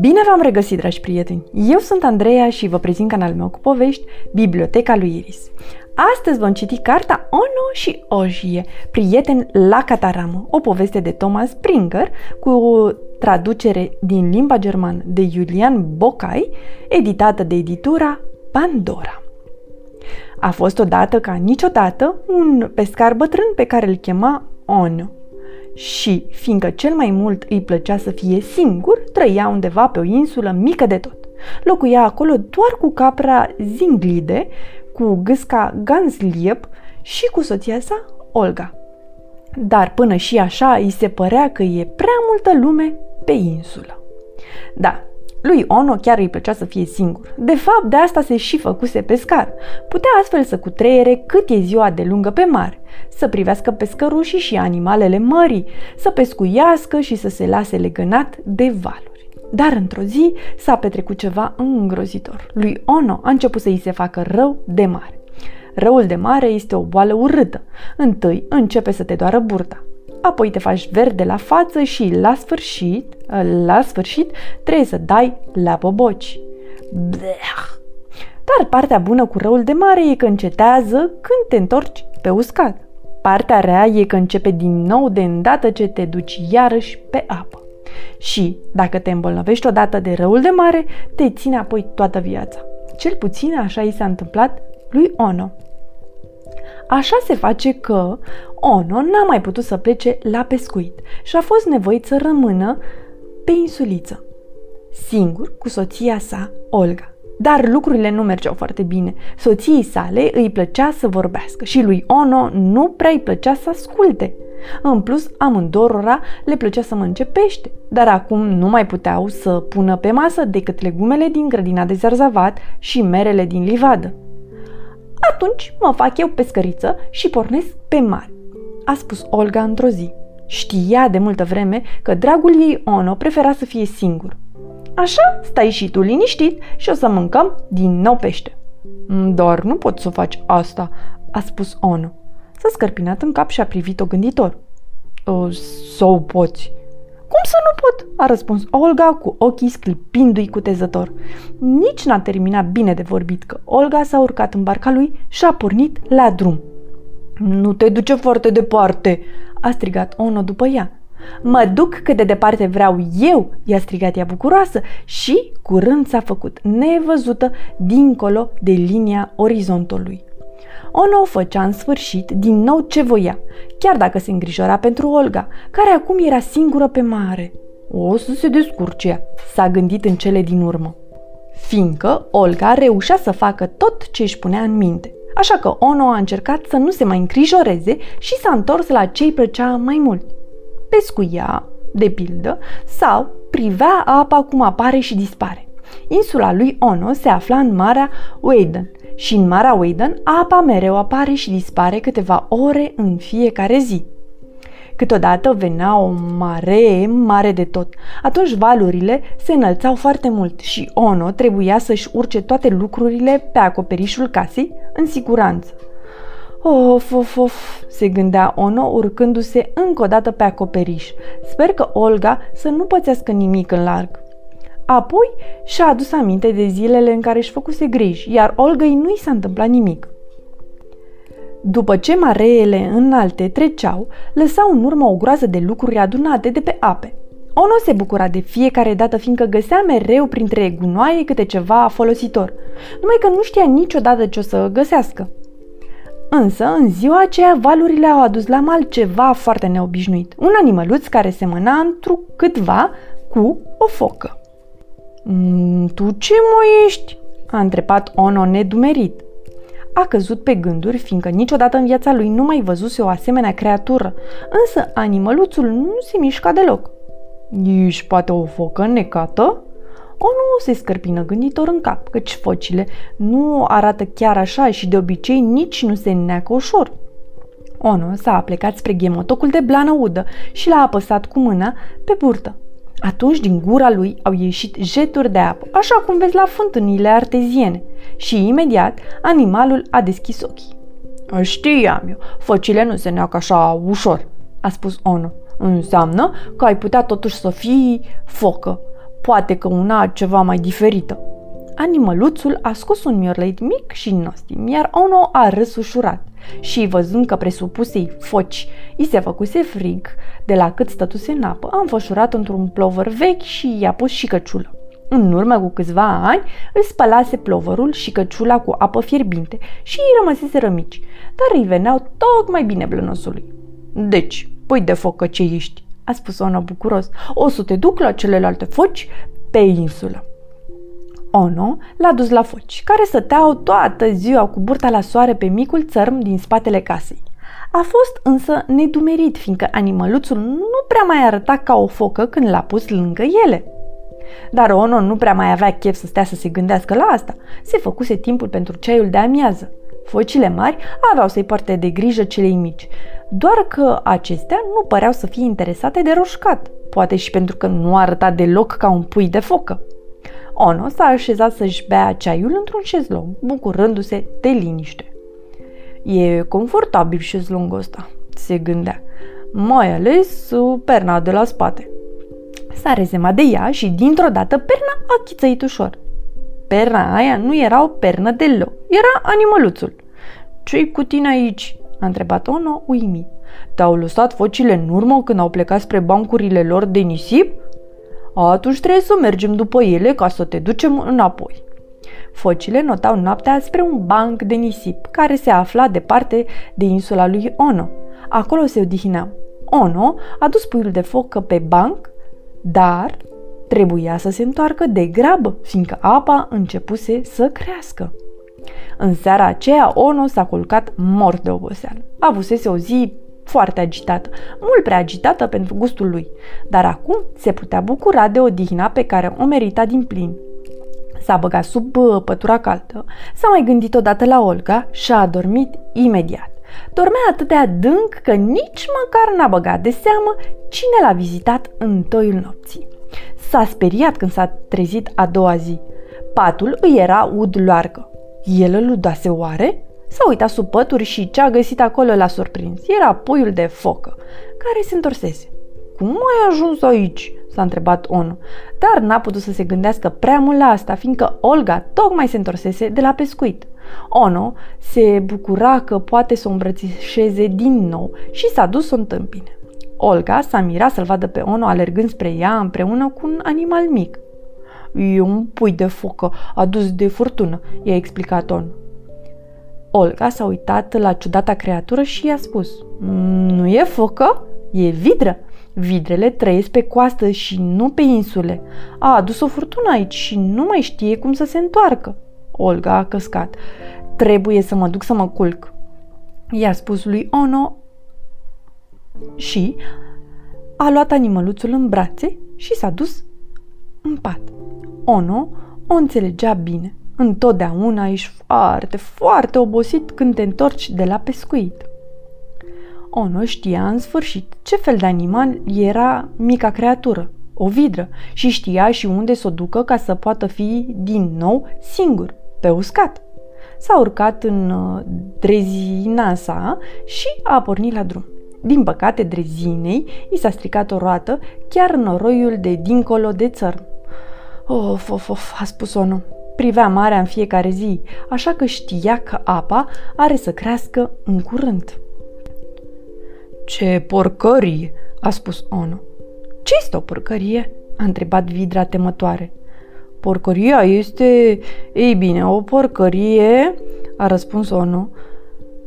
Bine v-am regăsit, dragi prieteni! Eu sunt Andreea și vă prezint canalul meu cu povești, Biblioteca lui Iris. Astăzi vom citi cartea Ono și Ojie, prieten la cataramă, o poveste de Thomas Springer cu traducere din limba germană de Julian Bocai, editată de editura Pandora. A fost odată ca niciodată un pescar bătrân pe care îl chema Ono și, fiindcă cel mai mult îi plăcea să fie singur, trăia undeva pe o insulă mică de tot. Locuia acolo doar cu capra Zinglide, cu gâsca Gansliep și cu soția sa, Olga. Dar până și așa îi se părea că e prea multă lume pe insulă. Da, lui Ono chiar îi plăcea să fie singur. De fapt, de asta se și făcuse pescar. Putea astfel să cutreiere cât e ziua de lungă pe mare, să privească pescărușii și animalele mării, să pescuiască și să se lase legănat de valuri. Dar într-o zi s-a petrecut ceva îngrozitor. Lui Ono a început să îi se facă rău de mare. Răul de mare este o boală urâtă. Întâi începe să te doară burta, apoi te faci verde la față și la sfârșit, la sfârșit trebuie să dai la boboci. Blech. Dar partea bună cu răul de mare e că încetează când te întorci pe uscat. Partea rea e că începe din nou de îndată ce te duci iarăși pe apă. Și, dacă te îmbolnăvești odată de răul de mare, te ține apoi toată viața. Cel puțin așa i s-a întâmplat lui Ono. Așa se face că Ono n-a mai putut să plece la pescuit și a fost nevoit să rămână pe insuliță, singur cu soția sa, Olga. Dar lucrurile nu mergeau foarte bine. Soției sale îi plăcea să vorbească și lui Ono nu prea îi plăcea să asculte. În plus, amândorora le plăcea să mănânce pește, dar acum nu mai puteau să pună pe masă decât legumele din grădina de zarzavat și merele din livadă. Atunci mă fac eu pescăriță și pornesc pe mare, a spus Olga într-o zi. Știa de multă vreme că dragul ei Ono prefera să fie singur. Așa stai și tu liniștit și o să mâncăm din nou pește. Mm, Doar nu pot să faci asta, a spus Ono. S-a scărpinat în cap și a privit-o gânditor. Sau poți, cum să nu pot? a răspuns Olga cu ochii sclipindu-i cutezător. Nici n-a terminat bine de vorbit că Olga s-a urcat în barca lui și a pornit la drum. Nu te duce foarte departe, a strigat Ono după ea. Mă duc cât de departe vreau eu, i-a strigat ea bucuroasă și curând s-a făcut nevăzută dincolo de linia orizontului. Ono făcea în sfârșit din nou ce voia, chiar dacă se îngrijora pentru Olga, care acum era singură pe mare. O să se descurce, s-a gândit în cele din urmă. Fiindcă Olga reușea să facă tot ce își punea în minte. Așa că Ono a încercat să nu se mai îngrijoreze și s-a întors la ce îi plăcea mai mult. Pescuia, de pildă, sau privea apa cum apare și dispare. Insula lui Ono se afla în Marea Weiden, și în Marea Weiden apa mereu apare și dispare câteva ore în fiecare zi. Câteodată venea o mare mare de tot. Atunci valurile se înălțau foarte mult și Ono trebuia să-și urce toate lucrurile pe acoperișul casei în siguranță. Of, of, of, se gândea Ono urcându-se încă o dată pe acoperiș. Sper că Olga să nu pățească nimic în larg. Apoi și-a adus aminte de zilele în care își făcuse griji, iar Olgăi nu i s-a întâmplat nimic. După ce mareele înalte treceau, lăsau în urmă o groază de lucruri adunate de pe ape. Ono se bucura de fiecare dată fiindcă găsea mereu printre gunoaie câte ceva folositor, numai că nu știa niciodată ce o să găsească. Însă, în ziua aceea, valurile au adus la mal ceva foarte neobișnuit, un animăluț care semăna într câtva cu o focă. Mm, tu ce mă ești?" a întrebat Ono nedumerit. A căzut pe gânduri, fiindcă niciodată în viața lui nu mai văzuse o asemenea creatură, însă animăluțul nu se mișca deloc. Ești poate o focă necată? O nu se scărpină gânditor în cap, căci focile nu arată chiar așa și de obicei nici nu se neacă ușor. Ono s-a plecat spre ghemotocul de blană udă și l-a apăsat cu mâna pe burtă. Atunci din gura lui au ieșit jeturi de apă, așa cum vezi la fântânile arteziene, și imediat animalul a deschis ochii. Știam eu, făcile nu se neacă așa ușor, a spus Ono. Înseamnă că ai putea totuși să fii focă. Poate că una ceva mai diferită. Animăluțul a scos un miorleit mic și nostim, iar Ono a râs ușurat. Și văzând că presupusei foci i se făcuse frig de la cât stătuse în apă, a înfășurat într-un plovăr vechi și i-a pus și căciulă. În urmă cu câțiva ani îl spălase plovărul și căciula cu apă fierbinte și îi rămăsese rămici, dar îi veneau tocmai bine blănosului. Deci, păi de focă ce ești, a spus Ono bucuros, o să te duc la celelalte foci pe insulă. Ono l-a dus la foci, care stăteau toată ziua cu burta la soare pe micul țărm din spatele casei. A fost însă nedumerit, fiindcă animăluțul nu prea mai arăta ca o focă când l-a pus lângă ele. Dar Ono nu prea mai avea chef să stea să se gândească la asta. Se făcuse timpul pentru ceaiul de amiază. Focile mari aveau să-i poarte de grijă celei mici, doar că acestea nu păreau să fie interesate de roșcat, poate și pentru că nu arăta deloc ca un pui de focă. Ono s-a așezat să-și bea ceaiul într-un șezlong, bucurându-se de liniște. E confortabil șezlongul ăsta, se gândea, mai ales uh, perna de la spate. S-a rezemat de ea și dintr-o dată perna a chițăit ușor. Perna aia nu era o pernă deloc, era animăluțul. Ce-i cu tine aici?" a întrebat Ono uimit. Te-au lăsat focile în urmă când au plecat spre bancurile lor de nisip?" Atunci trebuie să mergem după ele ca să te ducem înapoi. Focile notau noaptea spre un banc de nisip care se afla departe de insula lui Ono. Acolo se odihneau. Ono a dus puiul de focă pe banc, dar trebuia să se întoarcă de grabă, fiindcă apa începuse să crească. În seara aceea, Ono s-a culcat mort de oboseală. Avusese o zi foarte agitată, mult prea agitată pentru gustul lui, dar acum se putea bucura de odihna pe care o merita din plin. S-a băgat sub uh, pătura caldă, s-a mai gândit odată la Olga și a adormit imediat. Dormea atât de adânc că nici măcar n-a băgat de seamă cine l-a vizitat în toiul nopții. S-a speriat când s-a trezit a doua zi. Patul îi era ud loargă. El îl ludase oare? S-a uitat sub pături și ce a găsit acolo l-a surprins. Era puiul de focă, care se întorsese. Cum ai ajuns aici?" s-a întrebat Onu, dar n-a putut să se gândească prea mult la asta, fiindcă Olga tocmai se întorsese de la pescuit. Ono se bucura că poate să o îmbrățișeze din nou și s-a dus să o întâmpine. Olga s-a mirat să-l vadă pe Ono alergând spre ea împreună cu un animal mic. E un pui de focă adus de furtună, i-a explicat Ono. Olga s-a uitat la ciudata creatură și i-a spus Nu e focă? E vidră. Vidrele trăiesc pe coastă și nu pe insule. A adus o furtună aici și nu mai știe cum să se întoarcă. Olga a căscat. Trebuie să mă duc să mă culc. I-a spus lui Ono și a luat animăluțul în brațe și s-a dus în pat. Ono o înțelegea bine. Întotdeauna ești foarte, foarte obosit când te întorci de la pescuit. Ono știa în sfârșit ce fel de animal era mica creatură, o vidră, și știa și unde să o ducă ca să poată fi din nou singur, pe uscat. S-a urcat în uh, drezina sa și a pornit la drum. Din păcate, drezinei i s-a stricat o roată chiar în noroiul de dincolo de țărm. Of, of, of, a spus Ono. Privea marea în fiecare zi, așa că știa că apa are să crească în curând. Ce porcărie!" a spus Ono. Ce este o porcărie?" a întrebat Vidra temătoare. Porcăria este... Ei bine, o porcărie, a răspuns Ono,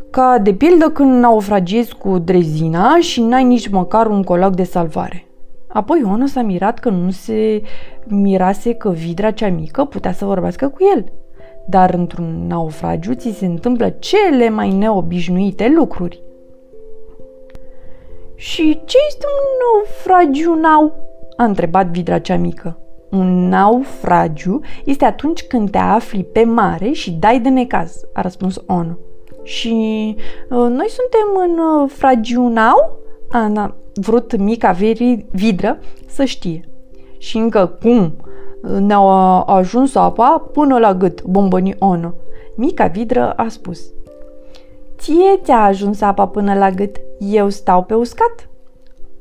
ca de pildă când naufragiezi cu drezina și n-ai nici măcar un colac de salvare. Apoi Ono s-a mirat că nu se mirase că vidra cea mică putea să vorbească cu el. Dar într-un naufragiu ți se întâmplă cele mai neobișnuite lucruri. Și ce este un naufragiu nau? a întrebat vidra cea mică. Un naufragiu este atunci când te afli pe mare și dai de necaz, a răspuns Ono. Și uh, noi suntem în uh, fragiunau? A vrut mica veri, vidră să știe. Și încă cum ne-au ajuns apa până la gât, bombăni Ono. Mica vidră a spus. Ție ți-a ajuns apa până la gât, eu stau pe uscat.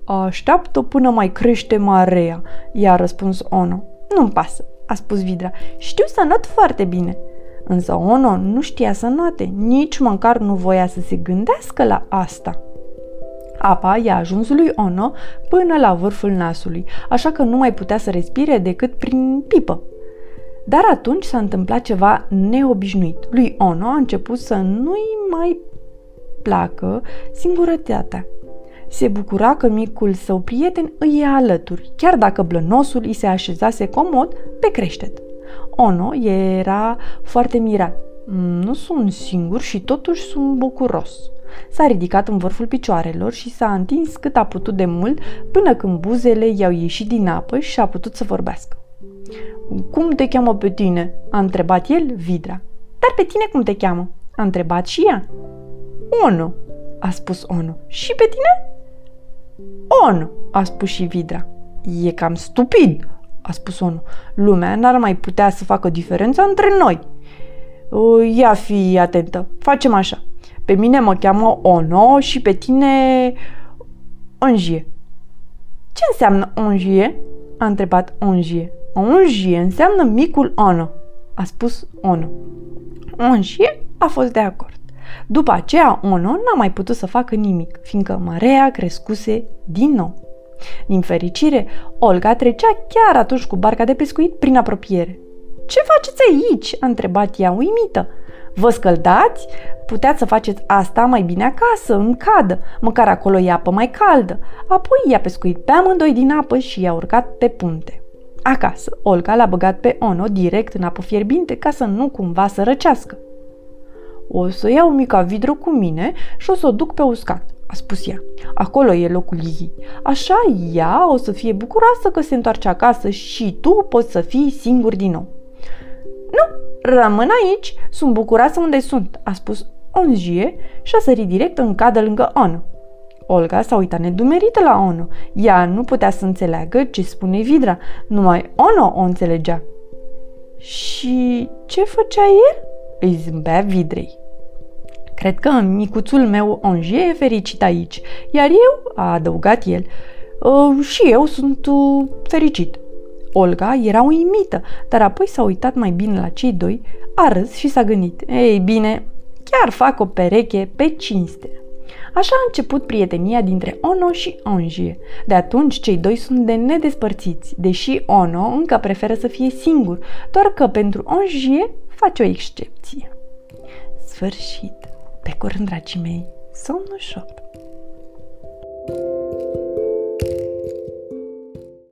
Așteaptă până mai crește marea, i-a răspuns Ono. Nu-mi pasă, a spus Vidra. Știu să not foarte bine. Însă Ono nu știa să note, nici măcar nu voia să se gândească la asta. Apa i-a ajuns lui Ono până la vârful nasului, așa că nu mai putea să respire decât prin pipă. Dar atunci s-a întâmplat ceva neobișnuit. Lui Ono a început să nu-i mai placă singurătatea. Se bucura că micul său prieten îi e alături, chiar dacă blănosul îi se așezase comod pe creștet. Ono era foarte mirat. Nu sunt singur și totuși sunt bucuros. S-a ridicat în vârful picioarelor și s-a întins cât a putut de mult până când buzele i-au ieșit din apă și a putut să vorbească. Cum te cheamă pe tine?" a întrebat el, Vidra. Dar pe tine cum te cheamă?" a întrebat și ea. Ono, a spus Ono. Și pe tine? Ono, a spus și Vidra. E cam stupid, a spus Ono. Lumea n-ar mai putea să facă diferența între noi. Ia fi atentă, facem așa. Pe mine mă cheamă Ono și pe tine Onjie. Ce înseamnă Onjie? a întrebat Onjie. Onjie înseamnă micul Ono, a spus Ono. Onjie a fost de acord. După aceea, Ono n-a mai putut să facă nimic, fiindcă marea crescuse din nou. Din fericire, Olga trecea chiar atunci cu barca de pescuit prin apropiere. Ce faceți aici?" a întrebat ea uimită. Vă scăldați? Puteați să faceți asta mai bine acasă, în cadă, măcar acolo e apă mai caldă. Apoi i-a pescuit pe amândoi din apă și i-a urcat pe punte. Acasă, Olga l-a băgat pe Ono direct în apă fierbinte ca să nu cumva să răcească. O să iau mica vidră cu mine și o să o duc pe uscat, a spus ea. Acolo e locul ei. Așa ea o să fie bucuroasă că se întoarce acasă și tu poți să fii singur din nou. Nu, rămân aici, sunt bucuroasă unde sunt, a spus Onjie și a sărit direct în cadă lângă Ono. Olga s-a uitat nedumerită la Ono. Ea nu putea să înțeleagă ce spune Vidra, numai Ono o înțelegea. Și ce făcea el? îi zâmbea Vidrei. Cred că micuțul meu Onje e fericit aici, iar eu, a adăugat el, ă, și eu sunt uh, fericit. Olga era uimită, dar apoi s-a uitat mai bine la cei doi, a râs și s-a gândit. Ei bine, chiar fac o pereche pe cinste. Așa a început prietenia dintre Ono și Onjie. De atunci cei doi sunt de nedespărțiți, deși Ono încă preferă să fie singur, doar că pentru Onjie face o excepție. Sfârșit. Pe curând, dragii mei, somn ușor!